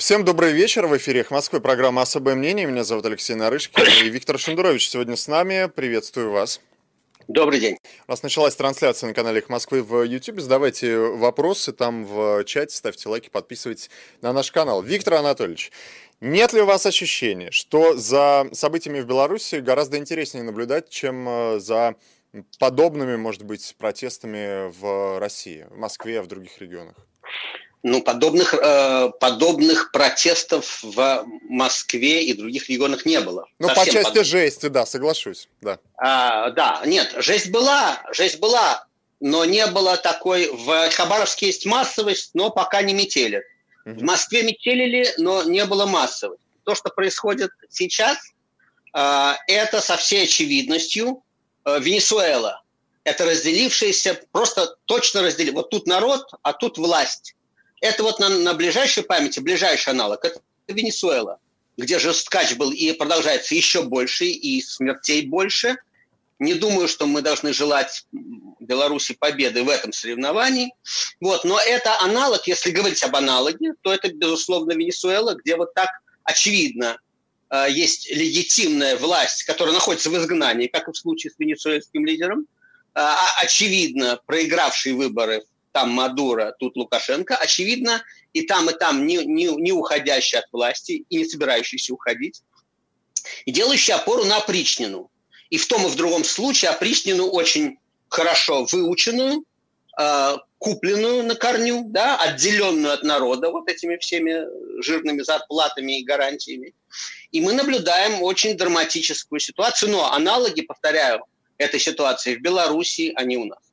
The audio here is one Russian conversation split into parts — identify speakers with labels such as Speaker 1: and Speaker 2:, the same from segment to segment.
Speaker 1: Всем добрый вечер. В эфире «Эхо Москвы» программа «Особое мнение». Меня зовут Алексей Нарышкин и Виктор Шендурович сегодня с нами. Приветствую вас.
Speaker 2: Добрый день.
Speaker 1: У нас началась трансляция на канале «Эхо Москвы» в YouTube. Задавайте вопросы там в чате, ставьте лайки, подписывайтесь на наш канал. Виктор Анатольевич, нет ли у вас ощущения, что за событиями в Беларуси гораздо интереснее наблюдать, чем э, за подобными, может быть, протестами в России, в Москве, в других регионах?
Speaker 2: Ну, подобных, э, подобных протестов в Москве и других регионах не было.
Speaker 1: Ну, по части под... жести, да, соглашусь, да.
Speaker 2: А, да, нет, жесть была, жесть была, но не было такой... В Хабаровске есть массовость, но пока не метели. Угу. В Москве метелили, но не было массовости. То, что происходит сейчас, э, это со всей очевидностью э, Венесуэла. Это разделившиеся, просто точно разделили. Вот тут народ, а тут власть это вот на, на ближайшей памяти, ближайший аналог, это Венесуэла, где же скач был и продолжается еще больше, и смертей больше. Не думаю, что мы должны желать Беларуси победы в этом соревновании. Вот, но это аналог, если говорить об аналоге, то это, безусловно, Венесуэла, где вот так очевидно э, есть легитимная власть, которая находится в изгнании, как и в случае с венесуэльским лидером, э, очевидно проигравший выборы там Мадуро, тут Лукашенко, очевидно, и там, и там не, не, не уходящий от власти и не собирающийся уходить, и делающий опору на опричнину. И в том и в другом случае опричнину очень хорошо выученную, э, купленную на корню, да, отделенную от народа вот этими всеми жирными зарплатами и гарантиями. И мы наблюдаем очень драматическую ситуацию, но аналоги, повторяю, этой ситуации в Беларуси, они у нас.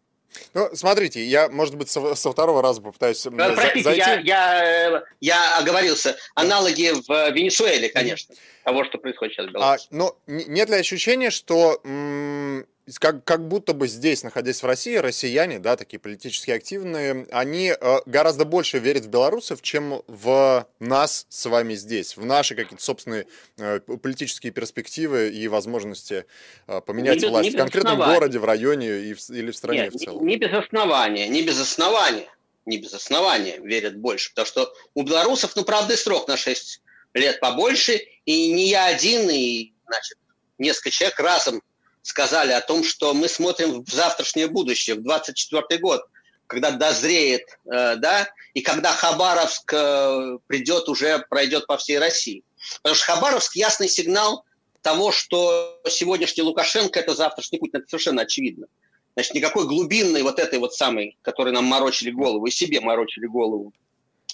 Speaker 1: Ну, смотрите, я, может быть, со, со второго раза попытаюсь
Speaker 2: э, Простите, зайти. Я, я, я оговорился. Аналоги в Венесуэле, конечно, того, что происходит сейчас в Беларуси.
Speaker 1: А, но нет ли ощущения, что м- как, как будто бы здесь, находясь в России, россияне, да, такие политически активные, они э, гораздо больше верят в белорусов, чем в нас с вами здесь, в наши какие-то собственные э, политические перспективы и возможности э, поменять не власть в конкретном основания. городе, в районе и в, или в стране
Speaker 2: Нет,
Speaker 1: в целом.
Speaker 2: Не, не без основания, не без основания, не без основания верят больше, потому что у белорусов, ну, правда, срок на 6 лет побольше, и не я один, и, значит, несколько человек разом сказали о том, что мы смотрим в завтрашнее будущее, в 24 год, когда дозреет, э, да, и когда Хабаровск э, придет уже, пройдет по всей России. Потому что Хабаровск – ясный сигнал того, что сегодняшний Лукашенко – это завтрашний путь, это совершенно очевидно. Значит, никакой глубинной вот этой вот самой, которой нам морочили голову, и себе морочили голову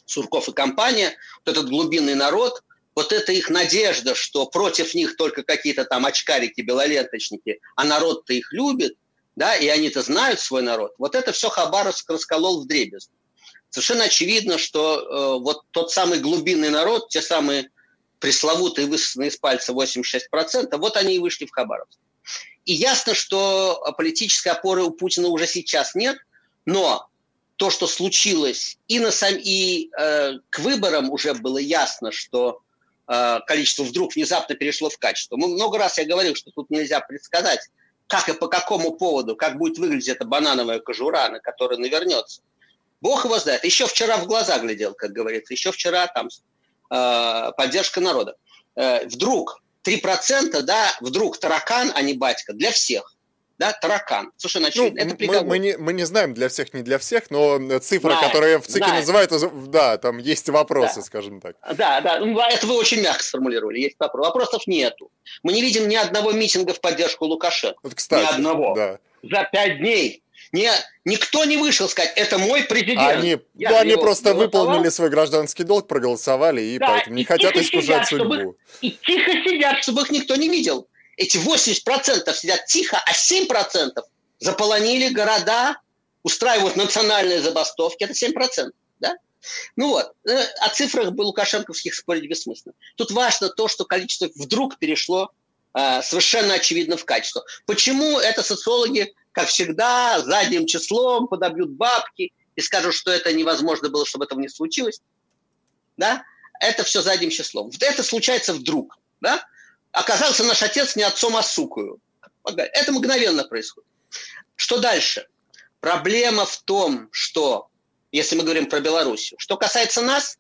Speaker 2: Сурков и компания, вот этот глубинный народ – вот это их надежда, что против них только какие-то там очкарики, белоленточники, а народ-то их любит, да, и они-то знают свой народ. Вот это все Хабаровск расколол в дребезги. Совершенно очевидно, что э, вот тот самый глубинный народ, те самые пресловутые высосанные из пальца 86%, вот они и вышли в Хабаровск. И ясно, что политической опоры у Путина уже сейчас нет, но то, что случилось, и, на сам, и э, к выборам уже было ясно, что количество вдруг внезапно перешло в качество. Много раз я говорил, что тут нельзя предсказать, как и по какому поводу, как будет выглядеть эта банановая кожура, на которой навернется. Бог его знает. Еще вчера в глаза глядел, как говорится. Еще вчера там э, поддержка народа. Э, вдруг 3%, да, вдруг таракан, а не батька, для всех да, таракан. Совершенно очевидно.
Speaker 1: Ну, это приговор. Мы, мы, не, мы не знаем для всех, не для всех, но цифра, знает, которая в ЦИКе знает. называют, да, там есть вопросы, да. скажем так.
Speaker 2: Да, да, ну, это вы очень мягко сформулировали, есть вопросы. Вопросов нету. Мы не видим ни одного митинга в поддержку Лукашенко. Вот, кстати, ни одного. Да. За пять дней. Не, никто не вышел сказать, это мой президент.
Speaker 1: Они, Я ну, они просто выполнили свой гражданский долг, проголосовали и да, поэтому не и хотят искушать сидят, судьбу.
Speaker 2: Чтобы, и тихо сидят, чтобы их никто не видел эти 80% сидят тихо, а 7% заполонили города, устраивают национальные забастовки. Это 7%. Да? Ну вот, э, о цифрах лукашенковских спорить бессмысленно. Тут важно то, что количество вдруг перешло э, совершенно очевидно в качество. Почему это социологи, как всегда, задним числом подобьют бабки и скажут, что это невозможно было, чтобы этого не случилось? Да? Это все задним числом. Это случается вдруг. Да? Оказался наш отец не отцом, а сукою. Это мгновенно происходит. Что дальше? Проблема в том, что, если мы говорим про Белоруссию, что касается нас,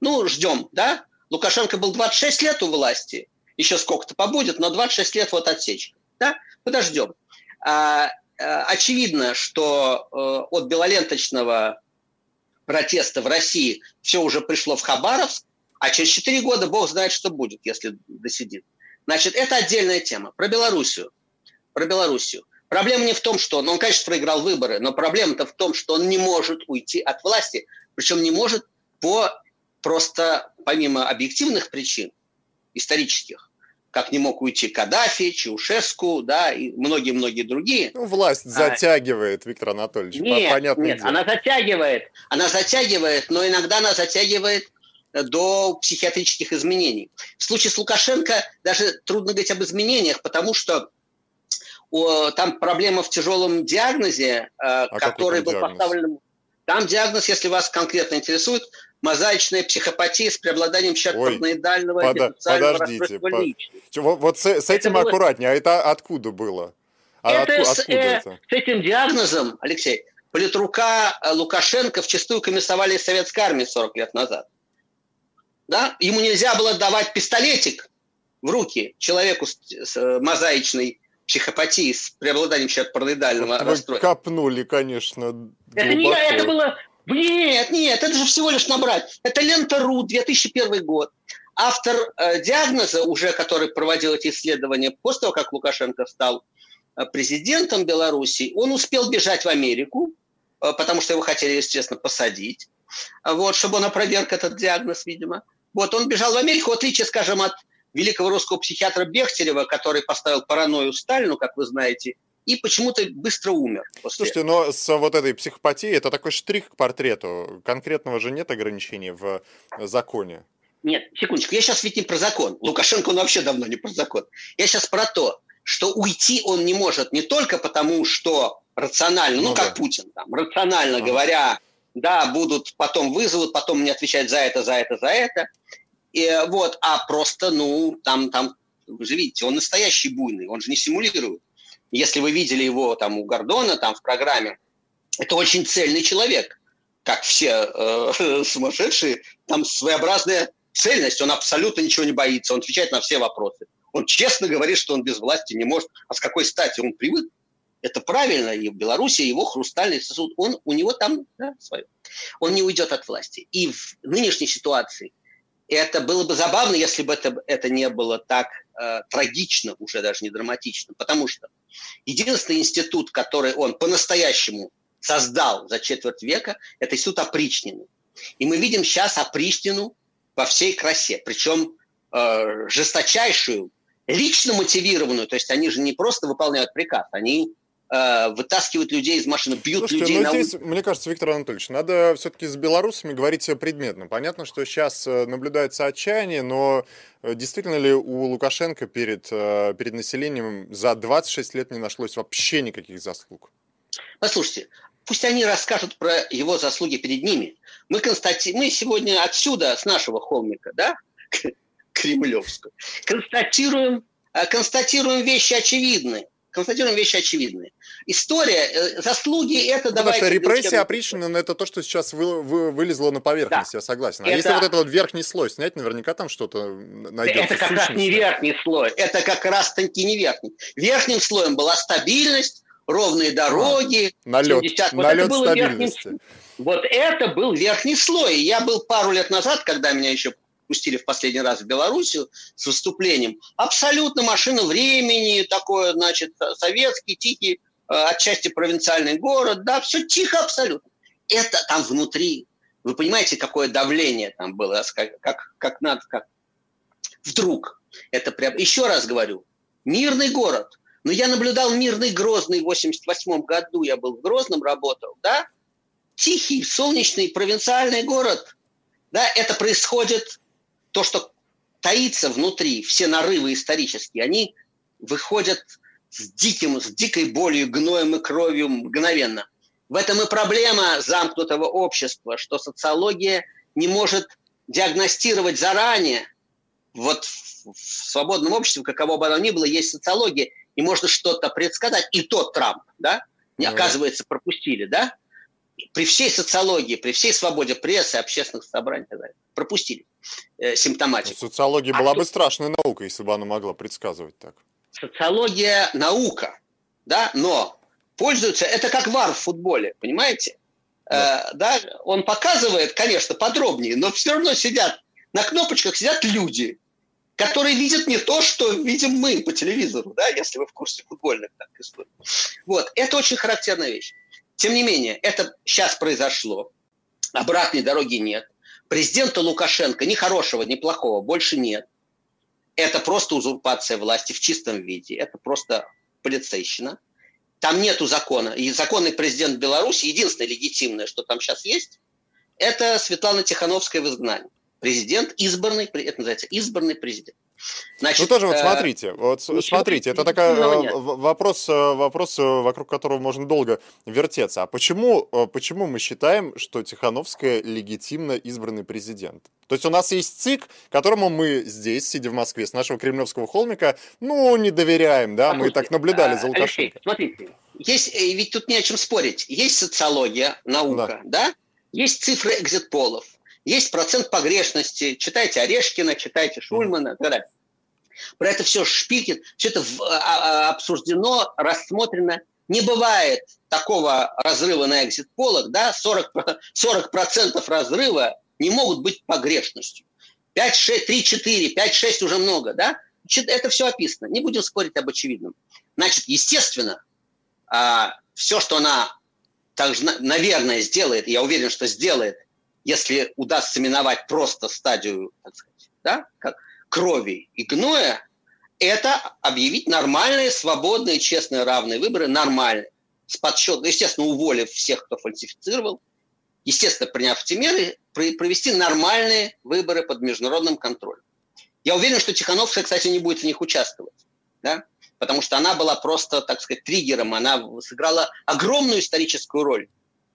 Speaker 2: ну, ждем, да? Лукашенко был 26 лет у власти, еще сколько-то побудет, но 26 лет вот отсечка, да? Подождем. А, а, очевидно, что э, от белоленточного протеста в России все уже пришло в Хабаровск, а через 4 года бог знает, что будет, если досидит. Значит, это отдельная тема. Про Белоруссию. Про Белоруссию. Проблема не в том, что... Ну, он, конечно, проиграл выборы, но проблема-то в том, что он не может уйти от власти. Причем не может по просто, помимо объективных причин, исторических, как не мог уйти Каддафи, Чаушеску, да, и многие-многие другие.
Speaker 1: Ну, власть а, затягивает, а, Виктор Анатольевич,
Speaker 2: нет, понятное нет, дело. она затягивает, она затягивает, но иногда она затягивает до психиатрических изменений. В случае с Лукашенко даже трудно говорить об изменениях, потому что о, там проблема в тяжелом диагнозе, э, а который был диагноз? поставлен. Там диагноз, если вас конкретно интересует, мозаичная психопатия с преобладанием черт параноидального
Speaker 1: под, подождите, по, вот, вот с, с этим это аккуратнее, было... а это откуда было?
Speaker 2: А это, отку, с, э, это с этим диагнозом, Алексей, политрука э, Лукашенко в чистую комиссовали из советской армии 40 лет назад да, ему нельзя было давать пистолетик в руки человеку с, с э, мозаичной психопатией, с преобладанием параноидального вот расстройства.
Speaker 1: копнули, конечно,
Speaker 2: Это не я, это было... Нет, нет, это же всего лишь набрать. Это Лента.ру, 2001 год. Автор э, диагноза, уже который проводил эти исследования после того, как Лукашенко стал э, президентом Беларуси, он успел бежать в Америку, э, потому что его хотели, естественно, посадить, вот, чтобы он опроверг этот диагноз, видимо. Вот, он бежал в Америку, в отличие, скажем, от великого русского психиатра Бехтерева, который поставил паранойю Сталину, как вы знаете, и почему-то быстро умер.
Speaker 1: После Слушайте, но с вот этой психопатией это такой штрих к портрету. Конкретного же нет ограничений в законе.
Speaker 2: Нет, секундочку, я сейчас ведь не про закон. Лукашенко, он вообще давно не про закон. Я сейчас про то, что уйти он не может не только потому, что рационально, ну, ну как да. Путин, там, рационально ага. говоря, да, будут, потом вызовут, потом мне отвечать за это, за это, за это. И, вот, а просто, ну, там, там, вы же видите, он настоящий буйный, он же не симулирует. Если вы видели его там у Гордона, там в программе, это очень цельный человек, как все э, сумасшедшие, там своеобразная цельность, он абсолютно ничего не боится, он отвечает на все вопросы. Он честно говорит, что он без власти не может. А с какой стати он привык это правильно, и в Беларуси его хрустальный сосуд, он, у него там да, свое. Он не уйдет от власти. И в нынешней ситуации это было бы забавно, если бы это, это не было так э, трагично, уже даже не драматично, потому что единственный институт, который он по-настоящему создал за четверть века, это институт опричнины. И мы видим сейчас опричнину во всей красе, причем э, жесточайшую, лично мотивированную, то есть они же не просто выполняют приказ, они вытаскивают людей из машины, бьют Слушайте, людей
Speaker 1: ну, на здесь, мне кажется, Виктор Анатольевич, надо все-таки с белорусами говорить предметно. Понятно, что сейчас э, наблюдается отчаяние, но э, действительно ли у Лукашенко перед, перед населением за 26 лет не нашлось вообще никаких заслуг?
Speaker 2: Послушайте, пусть они расскажут про его заслуги перед ними. Мы, констати... мы сегодня отсюда, с нашего холмика, да, Кремлевского, констатируем, констатируем вещи очевидные констатируем вещи очевидные. История, э, заслуги это
Speaker 1: ну, давайте... Потому что репрессия опричнина, это то, что сейчас вы, вы, вылезло на поверхность, да. я согласен. А это... если вот этот вот верхний слой снять, наверняка там что-то найдется.
Speaker 2: Это как раз не верхний слой, это как раз таки не верхний. Верхним слоем была стабильность, ровные дороги.
Speaker 1: А, налет, 70, вот налет стабильности. Верхним...
Speaker 2: Вот это был верхний слой. Я был пару лет назад, когда меня еще пустили в последний раз в Белоруссию с выступлением. Абсолютно машина времени, такой, значит, советский, тихий, э, отчасти провинциальный город, да, все тихо абсолютно. Это там внутри. Вы понимаете, какое давление там было, как, как, как надо, как вдруг. Это прям, еще раз говорю, мирный город. Но я наблюдал мирный Грозный в 88 году, я был в Грозном, работал, да? Тихий, солнечный, провинциальный город. Да, это происходит то, что таится внутри, все нарывы исторические, они выходят с, диким, с дикой болью, гноем и кровью мгновенно. В этом и проблема замкнутого общества, что социология не может диагностировать заранее. Вот в свободном обществе, каково бы оно ни было, есть социология, и можно что-то предсказать. И тот Трамп, да, не, оказывается, пропустили, да? при всей социологии, при всей свободе прессы, общественных собраний и так далее, пропустили э, симптоматику.
Speaker 1: Социология а была что... бы страшной наукой, если бы она могла предсказывать так.
Speaker 2: Социология наука, да, но пользуются, это как вар в футболе, понимаете? Да. Э, да, он показывает, конечно, подробнее, но все равно сидят, на кнопочках сидят люди, которые видят не то, что видим мы по телевизору, да, если вы в курсе футбольных так, историй. Вот, это очень характерная вещь. Тем не менее, это сейчас произошло, обратной дороги нет. Президента Лукашенко ни хорошего, ни плохого больше нет. Это просто узурпация власти в чистом виде. Это просто полицейщина. Там нету закона. И законный президент Беларуси, единственное легитимное, что там сейчас есть, это Светлана Тихановская в изгнании. Президент избранный, это называется избранный президент.
Speaker 1: Значит, ну тоже вот э, смотрите, вот смотрите, это такой э, вопрос, э, вопрос, вокруг которого можно долго вертеться. А почему, почему мы считаем, что Тихановская легитимно избранный президент? То есть у нас есть ЦИК, которому мы здесь, сидя в Москве, с нашего кремлевского холмика, ну, не доверяем, да, мы так наблюдали за Лукашенко.
Speaker 2: Алексей, смотрите, есть, ведь тут не о чем спорить. Есть социология, наука, да? да? Есть цифры экзит-полов, есть процент погрешности. Читайте Орешкина, читайте Шульмана и так далее. Про это все Шпикин, все это а, а, обсуждено, рассмотрено. Не бывает такого разрыва на экзит-полах, да, 40%, 40 разрыва не могут быть погрешностью. 5, 6, 3, 4, 5, 6 уже много, да? Это все описано. Не будем спорить об очевидном. Значит, естественно, а, все, что она, наверное, сделает, я уверен, что сделает, если удастся миновать просто стадию, так сказать, да, как крови и гноя, это объявить нормальные, свободные, честные, равные выборы, нормальные, с подсчетом, естественно, уволив всех, кто фальсифицировал, естественно, приняв эти меры, провести нормальные выборы под международным контролем. Я уверен, что Тихановская, кстати, не будет в них участвовать, да? потому что она была просто, так сказать, триггером, она сыграла огромную историческую роль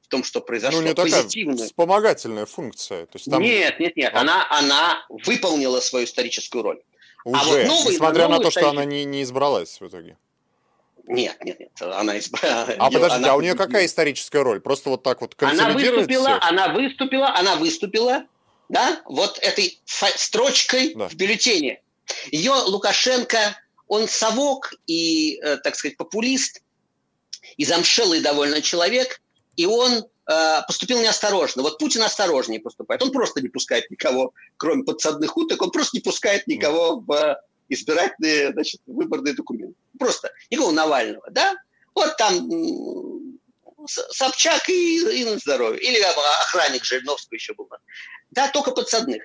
Speaker 2: том, что произошло.
Speaker 1: Ну, не такая вспомогательная функция. То есть
Speaker 2: там... Нет, нет, нет. А... Она, она выполнила свою историческую роль.
Speaker 1: Уже, а вот новый, несмотря новый на то, что она не, не избралась в итоге.
Speaker 2: Нет, нет, нет, она избрала.
Speaker 1: А подождите, она... а у нее какая историческая роль? Просто вот так вот
Speaker 2: Она выступила, всех? она выступила, она выступила, да, вот этой строчкой да. в бюллетене. Ее Лукашенко, он совок и, э, так сказать, популист, и замшелый довольно человек, и он э, поступил неосторожно. Вот Путин осторожнее поступает. Он просто не пускает никого, кроме подсадных уток, он просто не пускает никого в избирательные, значит, выборные документы. Просто никого Навального, да? Вот там Собчак и, и на здоровье. Или охранник Жириновского еще был. Да, только подсадных.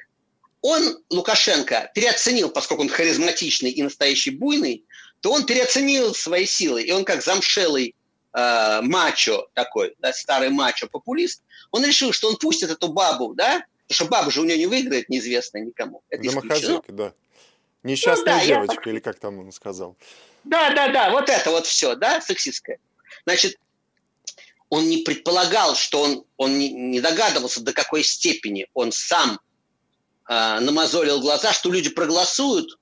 Speaker 2: Он, Лукашенко, переоценил, поскольку он харизматичный и настоящий буйный, то он переоценил свои силы. И он как замшелый э, мачо такой, да, старый мачо-популист, он решил, что он пустит эту бабу, да, потому что баба же у нее не выиграет, неизвестно никому.
Speaker 1: Это Домохозяйка, да. Несчастная ну, да, девочка, я... или как там он сказал.
Speaker 2: Да, да, да, вот это вот все, да, сексистское. Значит, он не предполагал, что он, он не, догадывался, до какой степени он сам э, намазолил глаза, что люди проголосуют.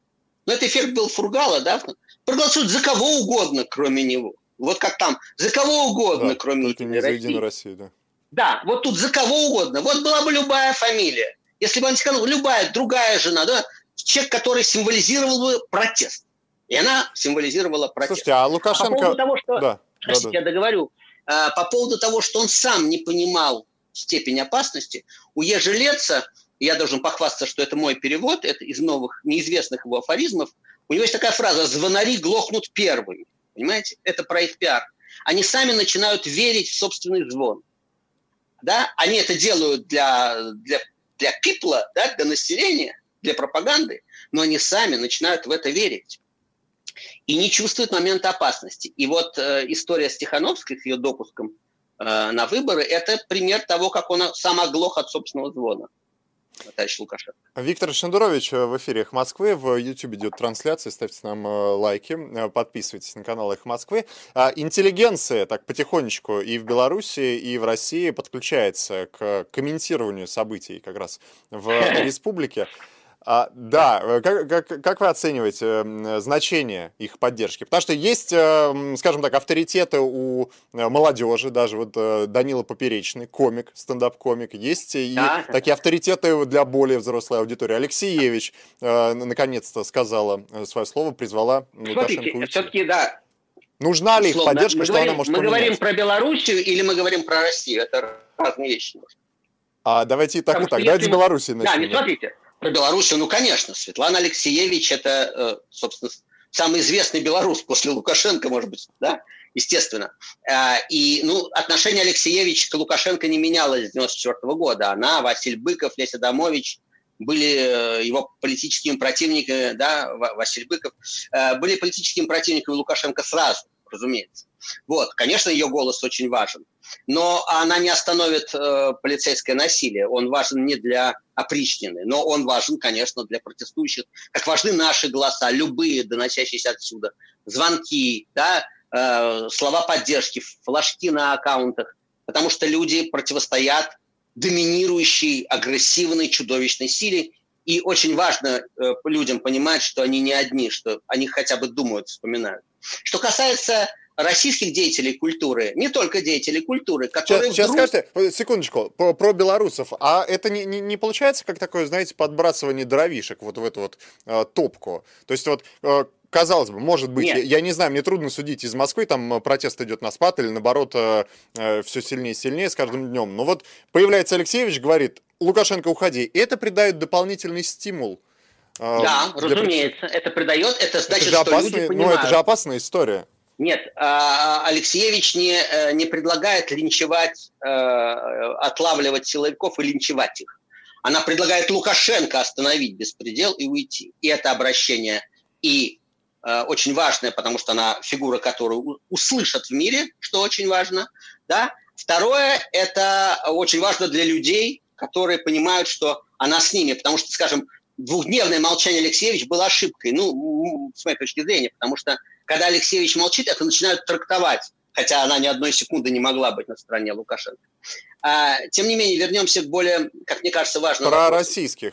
Speaker 2: Но это эффект был Фургала, да? Проголосуют за кого угодно, кроме него. Вот как там, за кого угодно, да, кроме
Speaker 1: только не за Единую Россию, да.
Speaker 2: Да, вот тут за кого угодно. Вот была бы любая фамилия. Если бы он сказал, любая другая жена, да, человек, который символизировал бы протест. И она символизировала протест.
Speaker 1: Слушайте, а Лукашенко...
Speaker 2: по поводу того, что... Да, Простите, да, да. я договорю. А, по поводу того, что он сам не понимал степень опасности, у Ежелеца, я должен похвастаться, что это мой перевод, это из новых неизвестных его афоризмов, у него есть такая фраза «звонари глохнут первыми». Понимаете? Это про их пиар. Они сами начинают верить в собственный звон. Да? Они это делают для, для, для пипла, да? для населения, для пропаганды, но они сами начинают в это верить и не чувствуют момента опасности. И вот э, история с Тихановской, с ее допуском э, на выборы, это пример того, как он сам оглох от собственного звона товарищ Лукашенко.
Speaker 1: Виктор Шендерович э, в эфире «Эхо Москвы». В YouTube идет трансляция. Ставьте нам э, лайки, э, подписывайтесь на канал «Эхо Москвы». А интеллигенция так потихонечку и в Беларуси, и в России подключается к комментированию событий как раз в республике. А, да, э, как, как, как вы оцениваете э, значение их поддержки? Потому что есть, э, скажем так, авторитеты у молодежи, даже вот Данила Поперечный, комик, стендап-комик, есть и да. такие авторитеты для более взрослой аудитории. Алексеевич наконец-то сказала свое слово, призвала
Speaker 2: Смотрите, все-таки, да,
Speaker 1: Нужна ли их поддержка, мы что
Speaker 2: говорим,
Speaker 1: она может
Speaker 2: Мы
Speaker 1: поменять?
Speaker 2: говорим про Белоруссию или мы говорим про Россию? Это разные вещи.
Speaker 1: А давайте и так, и так. Давайте с Беларуси начнем.
Speaker 2: Да, не смотрите. Про Белоруссию, ну, конечно, Светлана Алексеевич – это, э, собственно, самый известный белорус после Лукашенко, может быть, да, естественно. А, и, ну, отношение Алексеевич к Лукашенко не менялось с 94 года. Она, Василий Быков, Леся Домович были э, его политическими противниками, да, Василий Быков, э, были политическими противниками Лукашенко сразу, разумеется. Вот, конечно, ее голос очень важен, но она не остановит э, полицейское насилие. Он важен не для опричнины, но он важен, конечно, для протестующих. Как важны наши голоса, любые, доносящиеся отсюда, звонки, да, э, слова поддержки, флажки на аккаунтах, потому что люди противостоят доминирующей, агрессивной, чудовищной силе. И очень важно э, людям понимать, что они не одни, что они хотя бы думают, вспоминают. Что касается российских деятелей культуры, не только деятелей культуры, которые
Speaker 1: Сейчас,
Speaker 2: вдруг...
Speaker 1: сейчас скажите, секундочку, про, про белорусов. А это не, не, не получается как такое, знаете, подбрасывание дровишек вот в эту вот э, топку? То есть вот э, казалось бы, может быть, я, я не знаю, мне трудно судить из Москвы, там э, протест идет на спад или наоборот э, э, все сильнее и сильнее с каждым днем. Но вот появляется Алексеевич, говорит, Лукашенко, уходи. И это придает дополнительный стимул.
Speaker 2: Э, да, разумеется, это придает, это значит,
Speaker 1: это
Speaker 2: что
Speaker 1: опасный,
Speaker 2: люди понимают.
Speaker 1: Ну, это же опасная история.
Speaker 2: Нет, а, Алексеевич не, э, не предлагает линчевать, э, отлавливать силовиков и линчевать их. Она предлагает Лукашенко остановить беспредел и уйти. И это обращение и э, очень важное, потому что она фигура, которую услышат в мире, что очень важно. Да? Второе, это очень важно для людей, которые понимают, что она с ними, потому что, скажем, двухдневное молчание Алексеевич было ошибкой, ну, с моей точки зрения, потому что когда Алексеевич молчит, это начинают трактовать, хотя она ни одной секунды не могла быть на стороне Лукашенко. А, тем не менее, вернемся к более, как мне кажется, важному
Speaker 1: Про вопросу. российских.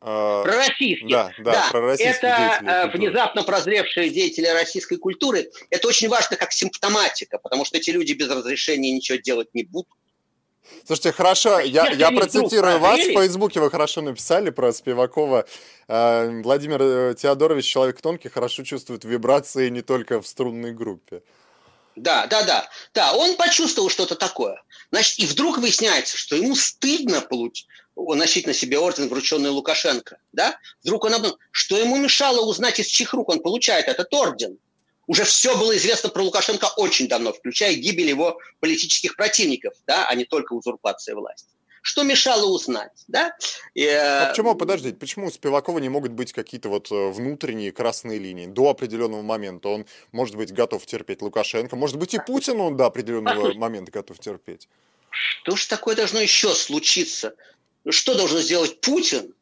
Speaker 2: А, про российских.
Speaker 1: Да, да, да. Про российских
Speaker 2: это а, внезапно прозревшие деятели российской культуры. Это очень важно как симптоматика, потому что эти люди без разрешения ничего делать не будут.
Speaker 1: Слушайте, хорошо, я, я процитирую вас. В Фейсбуке вы хорошо написали про Спивакова. Э, Владимир э, Теодорович, человек тонкий, хорошо чувствует вибрации не только в струнной группе.
Speaker 2: Да, да, да. Да, он почувствовал что-то такое. Значит, и вдруг выясняется, что ему стыдно получить, носить на себе орден, врученный Лукашенко. Да? Вдруг он обнаружил, что ему мешало узнать, из чьих рук он получает этот орден. Уже все было известно про Лукашенко очень давно, включая гибель его политических противников, да, а не только узурпация власти. Что мешало узнать, да?
Speaker 1: И, а почему, подождите, почему у Спивакова не могут быть какие-то вот э, внутренние красные линии? До определенного момента он, может быть, готов терпеть Лукашенко, может быть, и Путин он до определенного момента готов терпеть.
Speaker 2: Что ж такое должно еще случиться? Что должен сделать Путин,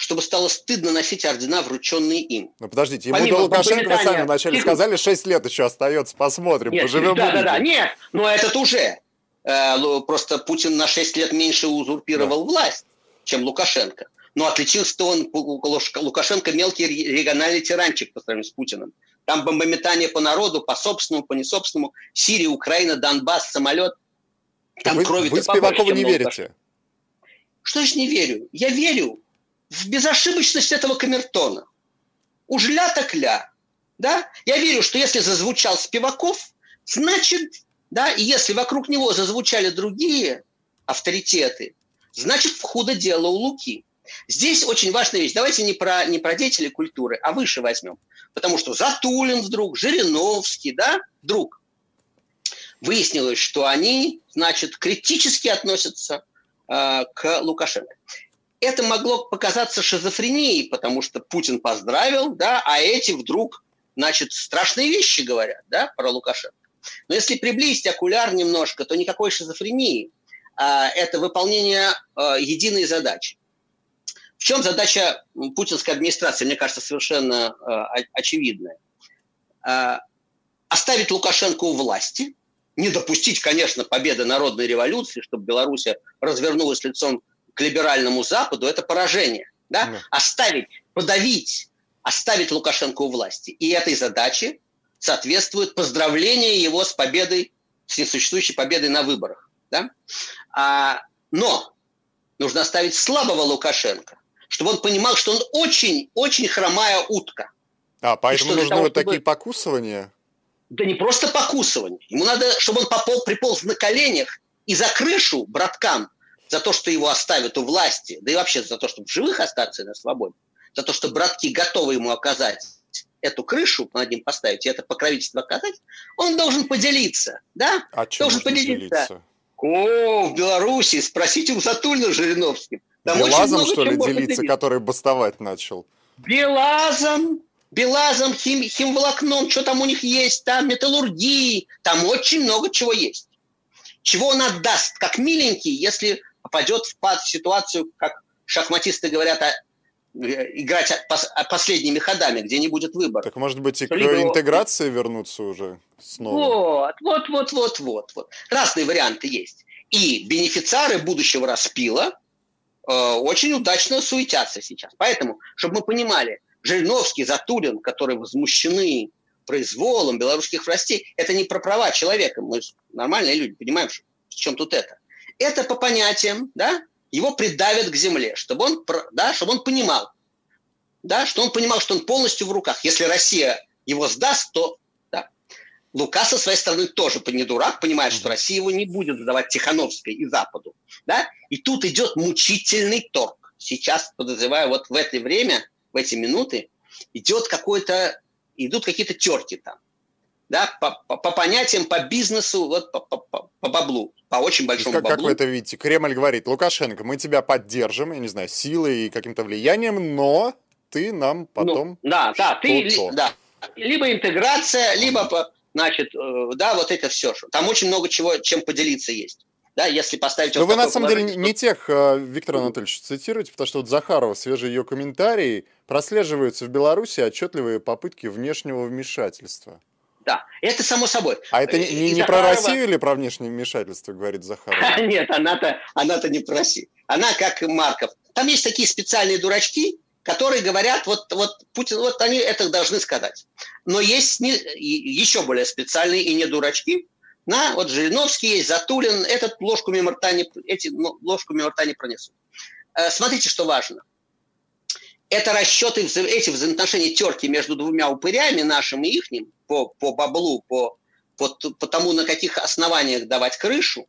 Speaker 2: чтобы стало стыдно носить ордена, врученные им.
Speaker 1: Ну подождите, ему Помимо до Лукашенко, вы сами вначале Тихо. сказали, 6 лет еще остается, посмотрим,
Speaker 2: нет,
Speaker 1: поживем
Speaker 2: Да, да, да, нет, но этот уже. Э, просто Путин на 6 лет меньше узурпировал да. власть, чем Лукашенко. Но отличился-то он, Лукашенко мелкий региональный тиранчик по сравнению с Путиным. Там бомбометание по народу, по собственному, по несобственному. Сирия, Украина, Донбасс, самолет.
Speaker 1: Там вы, крови Вы Спивакова не верите?
Speaker 2: Что ж не верю? Я верю в безошибочность этого камертона. Уж ля так ля. Да? Я верю, что если зазвучал Спиваков, значит, да, и если вокруг него зазвучали другие авторитеты, значит, худо дело у Луки. Здесь очень важная вещь. Давайте не про, не про деятелей культуры, а выше возьмем. Потому что Затулин вдруг, Жириновский, да, вдруг выяснилось, что они, значит, критически относятся э, к Лукашенко это могло показаться шизофренией, потому что Путин поздравил, да, а эти вдруг, значит, страшные вещи говорят, да, про Лукашенко. Но если приблизить окуляр немножко, то никакой шизофрении. А, это выполнение а, единой задачи. В чем задача путинской администрации, мне кажется, совершенно а, очевидная. А, оставить Лукашенко у власти, не допустить, конечно, победы народной революции, чтобы Беларусь развернулась лицом к либеральному Западу, это поражение. да? Оставить, подавить, оставить Лукашенко у власти. И этой задаче соответствует поздравление его с победой, с несуществующей победой на выборах. Да? А, но нужно оставить слабого Лукашенко, чтобы он понимал, что он очень-очень хромая утка.
Speaker 1: А, поэтому нужны того, вот чтобы... такие покусывания?
Speaker 2: Да не просто покусывание. Ему надо, чтобы он попол, приполз на коленях и за крышу браткам за то, что его оставят у власти, да и вообще за то, чтобы в живых остаться на свободе, за то, что братки готовы ему оказать эту крышу над ним поставить и это покровительство оказать, он должен поделиться, да?
Speaker 1: А должен поделиться. Делиться?
Speaker 2: О, в Беларуси, спросите у Сатульна Жириновским.
Speaker 1: Там Белазом, что ли, делиться, который бастовать начал?
Speaker 2: Белазом, Белазом, хим, химволокном, что там у них есть, там металлургии, там очень много чего есть. Чего он отдаст, как миленький, если попадет в ситуацию, как шахматисты говорят, а, играть последними ходами, где не будет выбора.
Speaker 1: Так может быть и к либо... интеграции вернуться уже снова?
Speaker 2: Вот, вот, вот, вот, вот, вот. Разные варианты есть. И бенефициары будущего распила э, очень удачно суетятся сейчас. Поэтому, чтобы мы понимали, Жириновский, Затулин, которые возмущены произволом белорусских властей, это не про права человека. Мы нормальные люди, понимаем, в чем тут это. Это по понятиям, да, его придавят к земле, чтобы он, да, чтобы он понимал, да, что он понимал, что он полностью в руках. Если Россия его сдаст, то да. Лука со своей стороны тоже не дурак, понимает, что Россия его не будет сдавать Тихановской и Западу. Да? И тут идет мучительный торг. Сейчас, подозреваю, вот в это время, в эти минуты, идет какой-то, идут какие-то терки там да, по, по, по понятиям, по бизнесу, вот по, по, по баблу, по очень большому
Speaker 1: как,
Speaker 2: баблу.
Speaker 1: Как вы это видите? Кремль говорит, Лукашенко, мы тебя поддержим, я не знаю, силой и каким-то влиянием, но ты нам ну, потом...
Speaker 2: Ну, да, да, ты, да, либо интеграция, либо, значит, э, да, вот это все. Там очень много чего, чем поделиться есть. Да, если поставить...
Speaker 1: Но вы на самом деле не тех, э, Виктор Анатольевич, цитируете, потому что вот Захарова, свежие ее комментарии, прослеживаются в Беларуси отчетливые попытки внешнего вмешательства.
Speaker 2: Да, это само собой.
Speaker 1: А это не, не, не про Россию или про внешнее вмешательство, говорит Захарова?
Speaker 2: Нет, она-то она не про Россию. Она как Марков. Там есть такие специальные дурачки, которые говорят, вот, вот Путин, вот они это должны сказать. Но есть не, еще более специальные и не дурачки. На, вот Жириновский есть, Затулин, этот ложку мимо рта не, эти ну, ложку мимо рта не пронесут. Э, смотрите, что важно это расчеты, эти взаимоотношения терки между двумя упырями, нашим и ихним, по, по баблу, по, по, по тому, на каких основаниях давать крышу,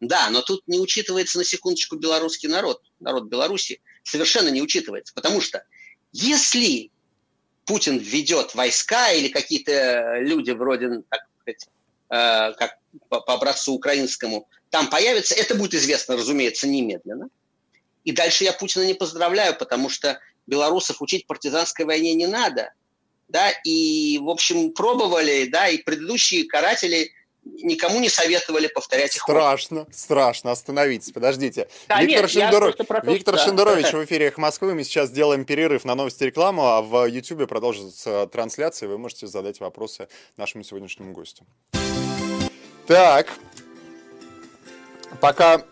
Speaker 2: да, но тут не учитывается на секундочку белорусский народ, народ Беларуси, совершенно не учитывается, потому что если Путин введет войска или какие-то люди вроде, так сказать, э, как по, по образцу украинскому, там появятся, это будет известно, разумеется, немедленно. И дальше я Путина не поздравляю, потому что белорусов учить партизанской войне не надо. Да, и, в общем, пробовали, да, и предыдущие каратели никому не советовали повторять их.
Speaker 1: Страшно, ход. страшно. Остановитесь, подождите. Да, Виктор, нет, Шендеров... то, Виктор да. Шендерович в эфире «Эхо Москвы». Мы сейчас делаем перерыв на новости рекламу, а в YouTube продолжится трансляция. Вы можете задать вопросы нашему сегодняшнему гостю. Так, пока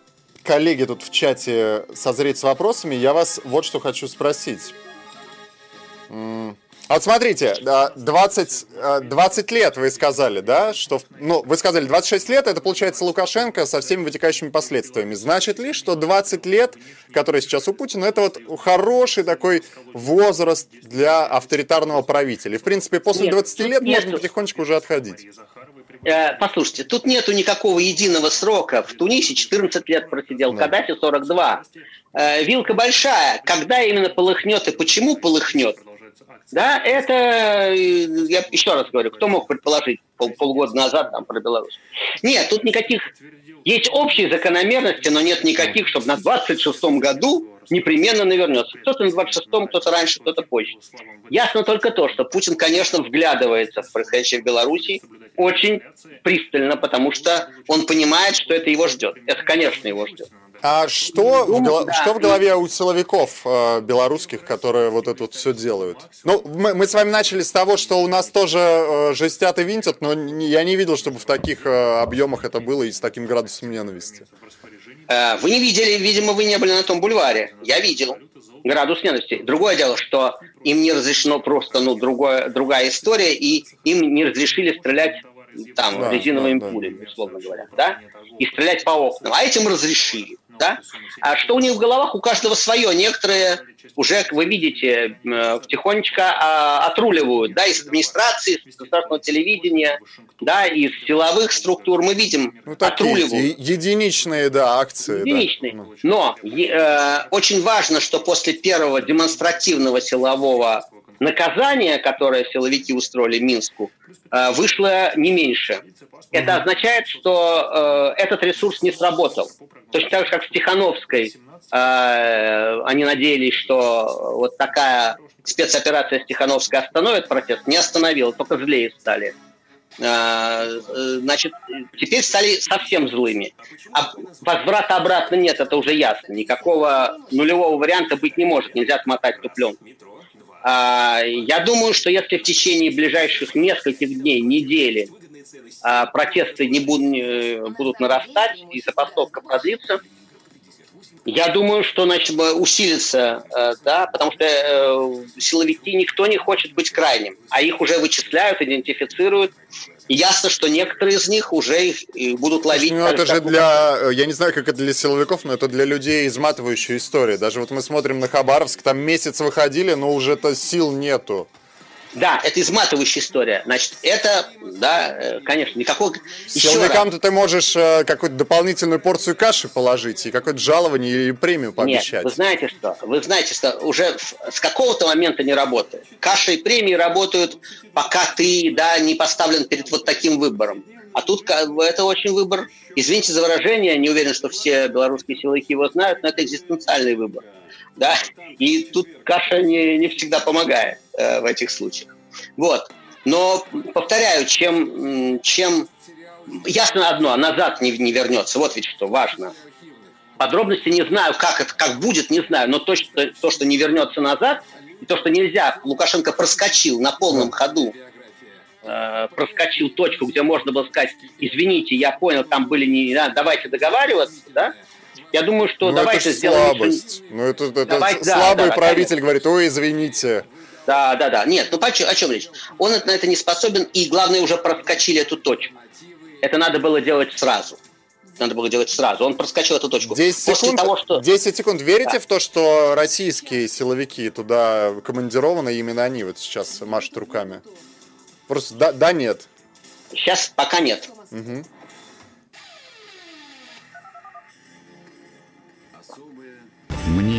Speaker 1: коллеги тут в чате созреть с вопросами, я вас вот что хочу спросить. А вот смотрите, 20, 20 э, лет вы сказали, да, что, ну, вы сказали 26 лет, это получается Лукашенко со всеми вытекающими последствиями. Значит ли, что 20 лет, которые сейчас у Путина, это вот хороший такой возраст для авторитарного правителя? И, в принципе, после 20 лет можно потихонечку уже отходить.
Speaker 2: Э, послушайте, тут нету никакого единого срока. В Тунисе 14 лет просидел, в Каддафи 42. Э, вилка большая. Когда именно полыхнет и почему полыхнет, да, это, э, я еще раз говорю, кто мог предположить пол, полгода назад там про Беларусь? Нет, тут никаких, есть общие закономерности, но нет никаких, чтобы на 26-м году непременно навернется. Кто-то на 26-м, кто-то раньше, кто-то позже. Ясно только то, что Путин, конечно, вглядывается в происходящее в Беларуси очень пристально, потому что он понимает, что это его ждет. Это, конечно, его ждет.
Speaker 1: А что, Думаю, в, гол... да. что в голове у силовиков э, белорусских, которые вот это вот все делают? Ну, мы, мы с вами начали с того, что у нас тоже э, жестят и винтят, но не, я не видел, чтобы в таких э, объемах это было и с таким градусом ненависти.
Speaker 2: Э, вы не видели, видимо, вы не были на том бульваре. Я видел. градус ненависти. Другое дело, что им не разрешено просто, ну, другое, другая история, и им не разрешили стрелять там да, резиновыми да, пулями, условно говоря, да, и стрелять по окнам. А этим разрешили, да. А что у них в головах? У каждого свое. Некоторые уже, вы видите, э, тихонечко а, отруливают, да, из администрации, из государственного телевидения, да, из силовых структур мы видим,
Speaker 1: ну, отруливают. Единичные, да, акции.
Speaker 2: Единичные. Да. Но э, очень важно, что после первого демонстративного силового наказания, которое силовики устроили Минску, э, вышло не меньше. Это означает, что э, этот ресурс не сработал. Точно так же, как в Тихановской э, они надеялись, что вот такая спецоперация Стехановской остановит протест, не остановила, только злее стали. Значит, теперь стали совсем злыми. А возврата обратно нет, это уже ясно. Никакого нулевого варианта быть не может. Нельзя отмотать ту пленку. А, я думаю, что если в течение ближайших нескольких дней, недели а, протесты не будут, будут нарастать и забастовка продлится, я думаю, что значит, усилится, э, да, потому что э, силовики никто не хочет быть крайним, а их уже вычисляют, идентифицируют, ясно, что некоторые из них уже их будут ловить.
Speaker 1: Ну, это же для, э, я не знаю, как это для силовиков, но это для людей изматывающая история. Даже вот мы смотрим на Хабаровск, там месяц выходили, но уже-то сил нету.
Speaker 2: Да, это изматывающая история. Значит, это, да, э, конечно, никакой...
Speaker 1: Силовикам-то ты можешь э, какую-то дополнительную порцию каши положить и какое-то жалование или премию пообещать.
Speaker 2: Нет, вы знаете что? Вы знаете, что уже с какого-то момента не работает. Каша и премии работают, пока ты, да, не поставлен перед вот таким выбором. А тут это очень выбор, извините за выражение, не уверен, что все белорусские силовики его знают, но это экзистенциальный выбор да, и тут каша не, не всегда помогает э, в этих случаях. Вот. Но, повторяю, чем, чем ясно одно, назад не, не вернется, вот ведь что важно. Подробности не знаю, как это, как будет, не знаю, но то, что, то, что не вернется назад, и то, что нельзя, Лукашенко проскочил на полном ходу, э, проскочил точку, где можно было сказать, извините, я понял, там были не, да, давайте договариваться, да, я думаю, что
Speaker 1: ну,
Speaker 2: давайте
Speaker 1: это сделаем... слабость. Ну, это, это давайте, слабый да, правитель конечно. говорит, ой, извините.
Speaker 2: Да, да, да. Нет, ну о чем, о чем речь? Он на это не способен, и главное, уже проскочили эту точку. Это надо было делать сразу. Надо было делать сразу. Он проскочил эту точку.
Speaker 1: 10 После секунд, того, что... 10 секунд. Верите да. в то, что российские силовики туда командированы, именно они вот сейчас машут руками? Просто да, да нет.
Speaker 2: Сейчас пока нет.
Speaker 1: Угу.
Speaker 3: Мнение.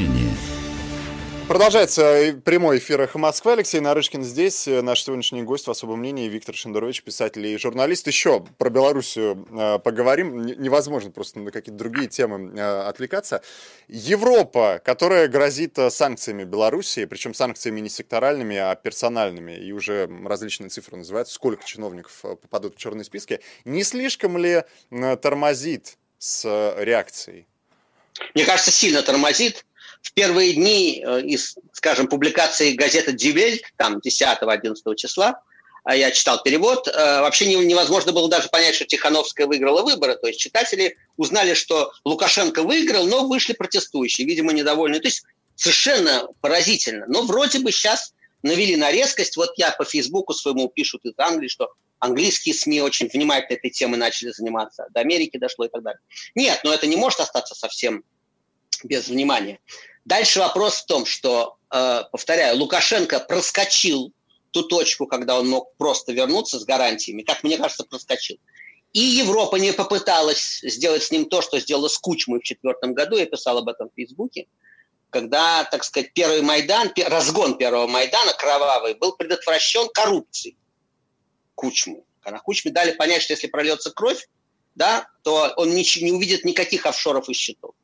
Speaker 1: Продолжается э, прямой эфир «Эхо Москвы». Алексей Нарышкин здесь. Э, наш сегодняшний гость в особом мнении Виктор Шендерович, писатель и журналист. Еще про Белоруссию э, поговорим. Невозможно просто на какие-то другие темы отвлекаться. Европа, которая грозит санкциями Белоруссии, причем санкциями не секторальными, а персональными, и уже различные цифры называют, сколько чиновников попадут в черные списки, не слишком ли тормозит с реакцией?
Speaker 2: мне кажется, сильно тормозит. В первые дни э, из, скажем, публикации газеты «Die там 10-11 числа, а я читал перевод, э, вообще невозможно было даже понять, что Тихановская выиграла выборы. То есть читатели узнали, что Лукашенко выиграл, но вышли протестующие, видимо, недовольные. То есть совершенно поразительно. Но вроде бы сейчас навели на резкость. Вот я по Фейсбуку своему пишут из Англии, что английские СМИ очень внимательно этой темой начали заниматься, до Америки дошло и так далее. Нет, но это не может остаться совсем без внимания. Дальше вопрос в том, что, э, повторяю, Лукашенко проскочил ту точку, когда он мог просто вернуться с гарантиями, как мне кажется, проскочил. И Европа не попыталась сделать с ним то, что сделала с Кучмой в четвертом году, я писал об этом в Фейсбуке, когда, так сказать, первый Майдан, разгон первого Майдана кровавый был предотвращен коррупцией. Кучмы. Когда Кучме дали понять, что если прольется кровь, да, то он не, не увидит никаких офшоров и счетов.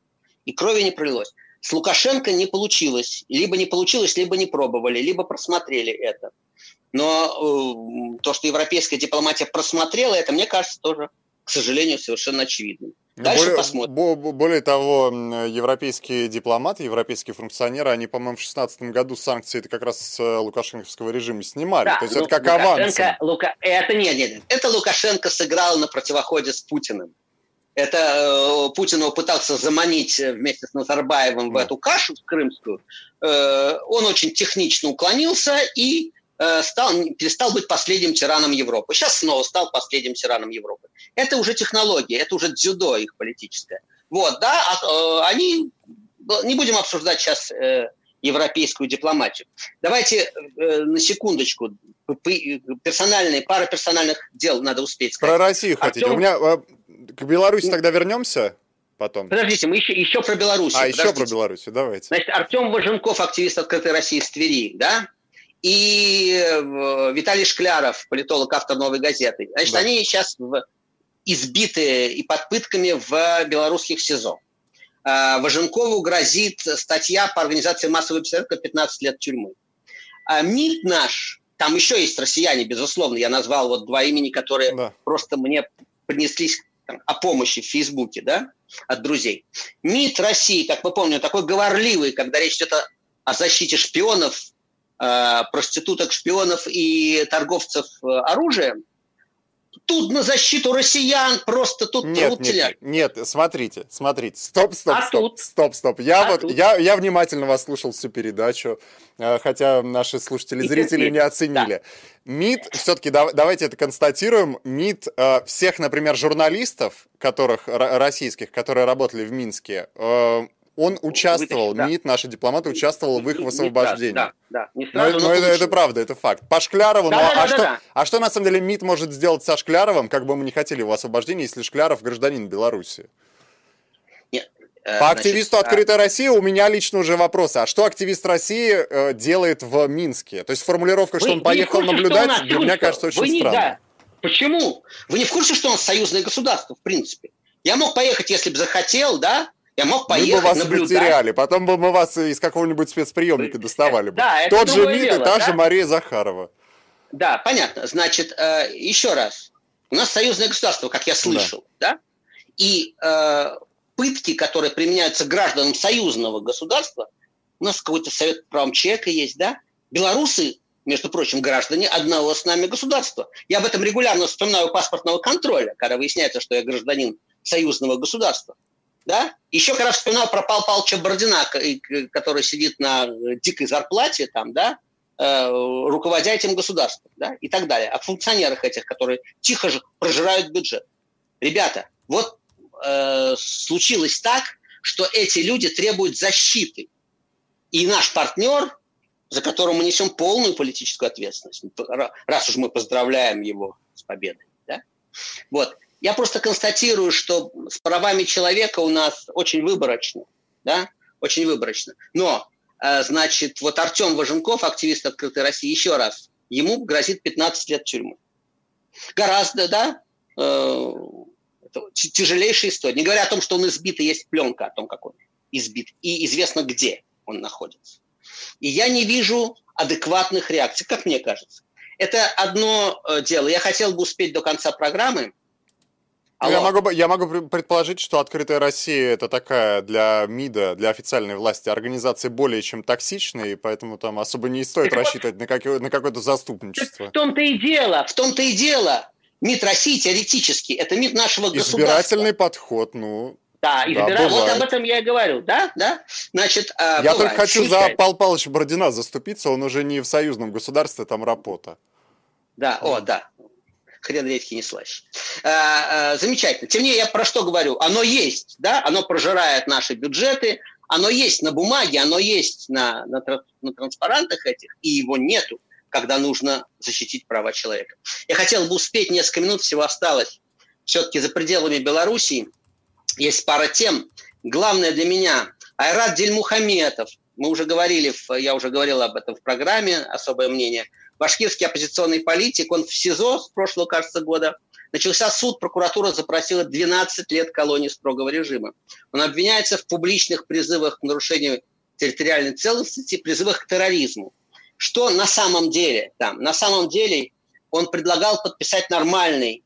Speaker 2: И крови не пролилось. С Лукашенко не получилось. Либо не получилось, либо не пробовали, либо просмотрели это. Но э, то, что европейская дипломатия просмотрела это, мне кажется, тоже, к сожалению, совершенно очевидным.
Speaker 1: Ну, Дальше более, посмотрим. Более того, европейские дипломаты, европейские функционеры, они, по-моему, в 2016 году санкции это как раз с э, лукашенковского режима снимали. Да, То есть ну, это как аванс.
Speaker 2: Лука... Это нет, нет, это Лукашенко сыграл на противоходе с Путиным. Это э, Путин пытался заманить вместе с Назарбаевым в эту кашу крымскую. Э, он очень технично уклонился и э, стал, перестал быть последним тираном Европы. Сейчас снова стал последним тираном Европы. Это уже технология, это уже дзюдо их политическое. Вот, да, а, э, они, не будем обсуждать сейчас э, европейскую дипломатию. Давайте э, на секундочку, персональные, пара персональных дел надо успеть
Speaker 1: сказать. Про Россию Артем... хотите? У меня э, к Беларуси тогда вернемся потом.
Speaker 2: Подождите, мы еще, еще про Беларусь.
Speaker 1: А, еще про Беларусь, давайте.
Speaker 2: Значит, Артем Важенков, активист «Открытой России» из Твери, да? И э, Виталий Шкляров, политолог, автор «Новой газеты». Значит, да. они сейчас в, избиты и под пытками в белорусских СИЗО. А, Важенкову грозит статья по организации массового беспорядка 15 лет тюрьмы. А МИД наш, там еще есть россияне, безусловно, я назвал вот два имени, которые да. просто мне принеслись там, о помощи в Фейсбуке, да, от друзей. МИД России, как мы помним, такой говорливый, когда речь идет о, о защите шпионов, э, проституток, шпионов и торговцев э, оружием, тут на защиту россиян просто тут
Speaker 1: нет, нет, нет, смотрите, смотрите, стоп, стоп, а стоп, тут? стоп, стоп. Я а вот тут? я я внимательно вас слушал всю передачу, э, хотя наши слушатели, зрители не оценили. Да. МИД, все-таки давайте это констатируем, МИД э, всех, например, журналистов, которых российских, которые работали в Минске, э, он участвовал, да. МИД, наши дипломаты участвовал в их освобождении. Да, да, не сразу, но, но, но это, это правда, это факт. По Шклярову, да, ну, да, а, да, что, да. а что на самом деле МИД может сделать со Шкляровым, как бы мы не хотели его освобождения, если Шкляров гражданин Беларуси? Нет, э, По активисту значит, «Открытой а... России» у меня лично уже вопросы. А что активист России э, делает в Минске? То есть формулировка, что вы, он поехал курсе, наблюдать, для меня кажется очень вы странно. Да.
Speaker 2: Почему? Вы не в курсе, что он союзное государство, в принципе? Я мог поехать, если бы захотел, да, я мог поехать,
Speaker 1: Мы бы вас
Speaker 2: наблюдать.
Speaker 1: потеряли, потом бы мы вас из какого-нибудь спецприемника доставали бы. Да, Тот же МИД дело, и та да? же Мария Захарова.
Speaker 2: Да, понятно. Значит, э, еще раз. У нас союзное государство, как я слышал, да? да? И э, пытки, которые применяются гражданам союзного государства, у нас какой-то совет по правам человека есть, да? Белорусы, между прочим, граждане одного с нами государства. Я об этом регулярно вспоминаю паспортного контроля, когда выясняется, что я гражданин союзного государства. Да? Еще когда вспоминал про Пал Палча Бородина, который сидит на дикой зарплате, там, да, э, руководя этим государством, да, и так далее. О функционерах этих, которые тихо же прожирают бюджет. Ребята, вот э, случилось так, что эти люди требуют защиты. И наш партнер, за которого мы несем полную политическую ответственность, раз уж мы поздравляем его с победой, да, вот, я просто констатирую, что с правами человека у нас очень выборочно, да, очень выборочно. Но, э, значит, вот Артем Важенков, активист «Открытой России», еще раз, ему грозит 15 лет тюрьмы. Гораздо, да, э, тяжелейшая история. Не говоря о том, что он избит, и есть пленка о том, как он избит, и известно, где он находится. И я не вижу адекватных реакций, как мне кажется. Это одно э, дело. Я хотел бы успеть до конца программы
Speaker 1: Алло. Я могу, я могу предположить, что «Открытая Россия» — это такая для МИДа, для официальной власти организация более чем токсичная, и поэтому там особо не стоит так рассчитывать вот, на, как, на какое-то заступничество.
Speaker 2: В том-то и дело, в том-то и дело. МИД России теоретически – это МИД нашего
Speaker 1: государства. Избирательный подход, ну,
Speaker 2: да, избира... да вот об этом я и говорю, да, да. Значит,
Speaker 1: э, я бывает. только хочу Случайно. за Пал Палыча Бородина заступиться, он уже не в союзном государстве, там работа.
Speaker 2: Да, о, да, хрен редьки не слаще. А, а, замечательно. Тем не менее, я про что говорю? Оно есть, да, оно прожирает наши бюджеты, оно есть на бумаге, оно есть на, на, на транспарантах этих, и его нету, когда нужно защитить права человека. Я хотел бы успеть, несколько минут всего осталось. Все-таки за пределами Белоруссии есть пара тем. Главное для меня – Айрат Дельмухаметов. Мы уже говорили, я уже говорил об этом в программе «Особое мнение» башкирский оппозиционный политик, он в СИЗО с прошлого, кажется, года. Начался суд, прокуратура запросила 12 лет колонии строгого режима. Он обвиняется в публичных призывах к нарушению территориальной целостности, призывах к терроризму. Что на самом деле там? На самом деле он предлагал подписать нормальный,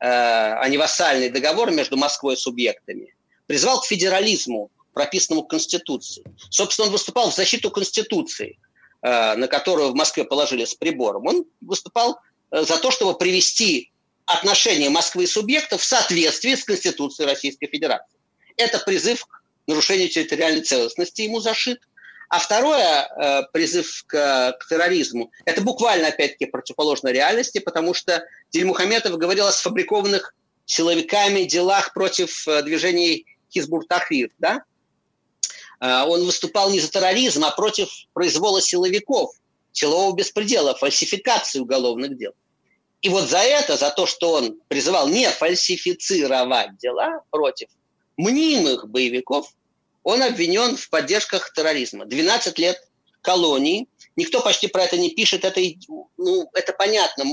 Speaker 2: э, а не вассальный договор между Москвой и субъектами. Призвал к федерализму, прописанному в Конституции. Собственно, он выступал в защиту Конституции – на которую в Москве положили с прибором, он выступал э, за то, чтобы привести отношения Москвы и субъектов в соответствии с Конституцией Российской Федерации. Это призыв к нарушению территориальной целостности ему зашит. А второе, э, призыв к, к терроризму, это буквально, опять-таки, противоположно реальности, потому что Дельмухаметов говорил о сфабрикованных силовиками делах против э, движений Хизбур-Тахрир, да? Э, он выступал не за терроризм, а против произвола силовиков, силового беспредела, фальсификации уголовных дел. И вот за это, за то, что он призывал не фальсифицировать дела против мнимых боевиков, он обвинен в поддержках терроризма. 12 лет колонии. Никто почти про это не пишет. Это, ну, это понятно.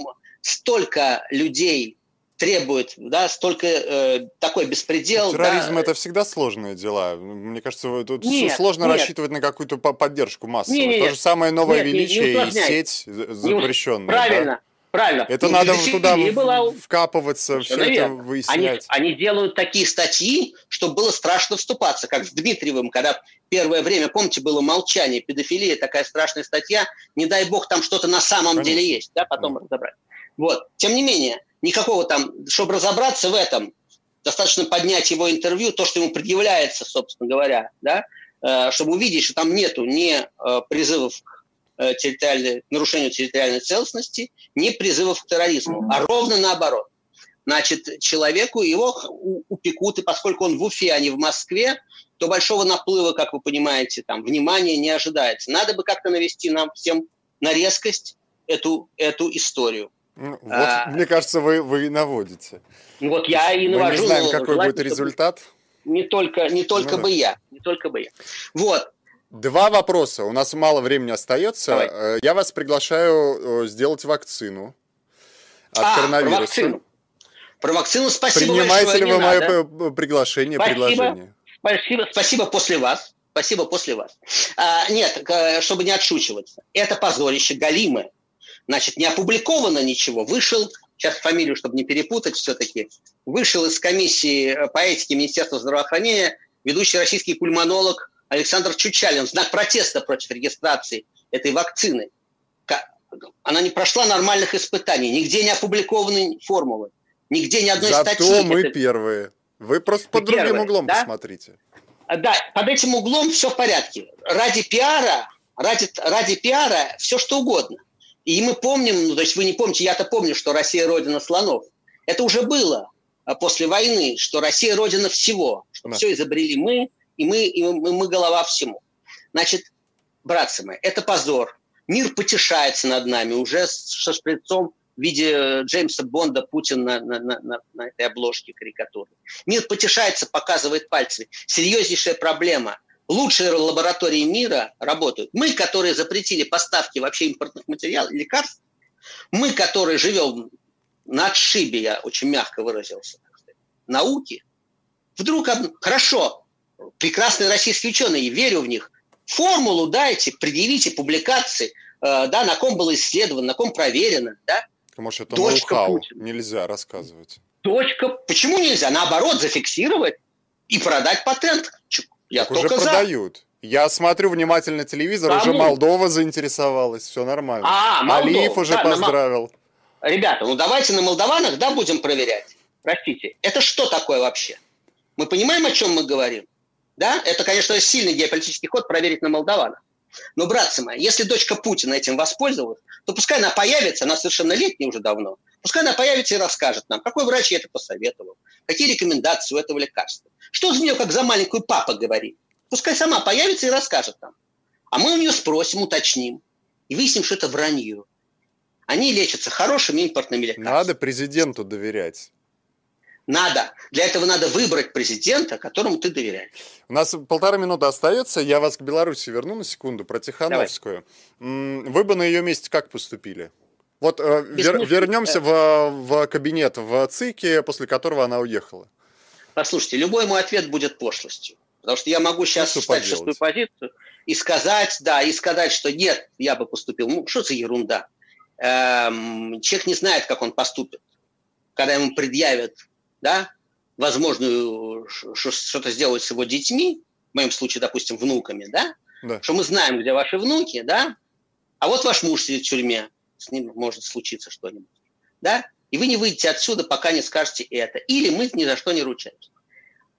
Speaker 2: Столько людей требует, да, столько э, такой беспредел.
Speaker 1: Терроризм
Speaker 2: да.
Speaker 1: это всегда сложные дела. Мне кажется, тут нет, сложно нет. рассчитывать на какую-то поддержку массовую. Нет, нет, То же самое новое нет, величие не, не и сеть запрещенная.
Speaker 2: Правильно.
Speaker 1: Да?
Speaker 2: Правильно.
Speaker 1: Это надо туда была... вкапываться, все это выяснять.
Speaker 2: Они, они делают такие статьи, что было страшно вступаться, как с Дмитриевым, когда первое время, помните, было молчание, педофилия, такая страшная статья, не дай бог там что-то на самом Конечно. деле есть, да, потом да. разобрать. Вот. Тем не менее, никакого там, чтобы разобраться в этом, достаточно поднять его интервью, то, что ему предъявляется, собственно говоря, да, э, чтобы увидеть, что там нету ни э, призывов к Э, территориальной, нарушению территориальной целостности, не призывов к терроризму, а ровно наоборот. Значит, человеку его упекут, и поскольку он в Уфе, а не в Москве, то большого наплыва, как вы понимаете, там, внимания не ожидается. Надо бы как-то навести нам всем на резкость эту, эту историю.
Speaker 1: Ну, вот, а, мне кажется, вы, вы наводите.
Speaker 2: Вот я и навожу.
Speaker 1: Мы не знаем, какой будет результат.
Speaker 2: Не только, не только ну, бы я. Не только бы я. Вот.
Speaker 1: Два вопроса. У нас мало времени остается. Давай. Э, я вас приглашаю э, сделать вакцину от а, коронавируса. Про вакцину.
Speaker 2: Про вакцину спасибо
Speaker 1: Принимаете
Speaker 2: большое,
Speaker 1: ли вы мое надо. приглашение, спасибо, предложение?
Speaker 2: Спасибо, спасибо после вас. Спасибо после вас. А, нет, чтобы не отшучиваться. Это позорище галимое. Значит, не опубликовано ничего. Вышел, сейчас фамилию, чтобы не перепутать все-таки, вышел из комиссии по этике Министерства здравоохранения ведущий российский пульмонолог Александр Чучалин в знак протеста против регистрации этой вакцины. Она не прошла нормальных испытаний, нигде не опубликованы формулы, нигде ни одной
Speaker 1: Зато
Speaker 2: статьи.
Speaker 1: Зато мы это... первые. Вы просто под другим первые, углом да? посмотрите.
Speaker 2: Да, под этим углом все в порядке. Ради пиара, ради, ради пиара все что угодно. И мы помним, ну, то есть вы не помните, я-то помню, что Россия родина слонов. Это уже было а, после войны, что Россия родина всего, что да. все изобрели мы, и мы, и мы, мы голова всему. Значит, братцы мои, это позор. Мир потешается над нами уже со шприцом в виде Джеймса Бонда Путин на, на, на, на этой обложке карикатуры. Мир потешается, показывает пальцами. Серьезнейшая проблема. Лучшие лаборатории мира работают. Мы, которые запретили поставки вообще импортных материалов, лекарств, мы, которые живем на отшибе, я очень мягко выразился, науки, вдруг, хорошо, прекрасные российские ученые, верю в них. Формулу дайте, предъявите публикации, э, да, на ком было исследовано, на ком проверено, да.
Speaker 1: Может, это Дочка Путина. нельзя рассказывать.
Speaker 2: Дочка, почему нельзя? Наоборот, зафиксировать и продать патент.
Speaker 1: Я так уже за. продают. Я смотрю внимательно телевизор, Кому? уже Молдова заинтересовалась, все нормально. А, Молдова. Алиев уже да, поздравил.
Speaker 2: На... Ребята, ну давайте на молдаванах, да, будем проверять. Простите, это что такое вообще? Мы понимаем, о чем мы говорим? Да? Это, конечно, сильный геополитический ход проверить на молдаванах. Но, братцы мои, если дочка Путина этим воспользовалась, то пускай она появится, она совершеннолетняя уже давно, пускай она появится и расскажет нам, какой врач ей это посоветовал, какие рекомендации у этого лекарства. Что за нее, как за маленькую папа говорит. Пускай сама появится и расскажет нам. А мы у нее спросим, уточним и выясним, что это вранье. Они лечатся хорошими импортными лекарствами.
Speaker 1: Надо президенту доверять.
Speaker 2: Надо. Для этого надо выбрать президента, которому ты доверяешь.
Speaker 1: У нас полтора минуты остается. Я вас к Беларуси верну на секунду, про Тихановскую. Давай. Вы бы на ее месте как поступили? Вот э, вер, вернемся в, в кабинет в ЦИКе, после которого она уехала.
Speaker 2: Послушайте, любой мой ответ будет пошлостью. Потому что я могу сейчас ну, встать шестую позицию и сказать, да, и сказать, что нет, я бы поступил. Ну, что за ерунда? Эм, человек не знает, как он поступит. Когда ему предъявят да, возможную что-то сделать с его детьми, в моем случае, допустим, внуками, да, да, что мы знаем, где ваши внуки, да, а вот ваш муж сидит в тюрьме, с ним может случиться что-нибудь, да, И вы не выйдете отсюда, пока не скажете это. Или мы ни за что не ручаемся.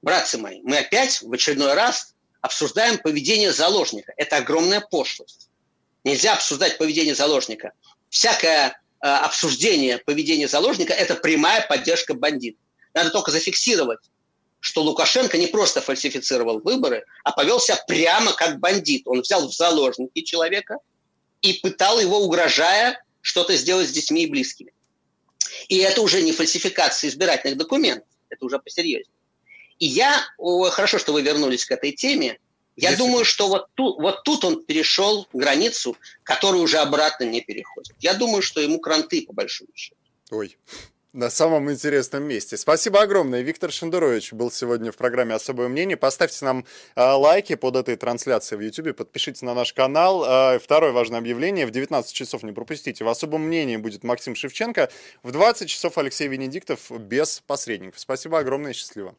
Speaker 2: Братцы мои, мы опять в очередной раз обсуждаем поведение заложника. Это огромная пошлость. Нельзя обсуждать поведение заложника. Всякое э, обсуждение поведения заложника – это прямая поддержка бандитов. Надо только зафиксировать, что Лукашенко не просто фальсифицировал выборы, а повел себя прямо как бандит. Он взял в заложники человека и пытал его, угрожая что-то сделать с детьми и близкими. И это уже не фальсификация избирательных документов, это уже посерьезнее. И я, хорошо, что вы вернулись к этой теме, я Если... думаю, что вот тут, вот тут он перешел границу, которую уже обратно не переходит. Я думаю, что ему кранты, по большому счету.
Speaker 1: Ой, на самом интересном месте. Спасибо огромное. Виктор Шендерович был сегодня в программе «Особое мнение». Поставьте нам э, лайки под этой трансляцией в YouTube, подпишитесь на наш канал. Э, второе важное объявление. В 19 часов не пропустите. В «Особом мнении» будет Максим Шевченко. В 20 часов Алексей Венедиктов без посредников. Спасибо огромное и счастливо.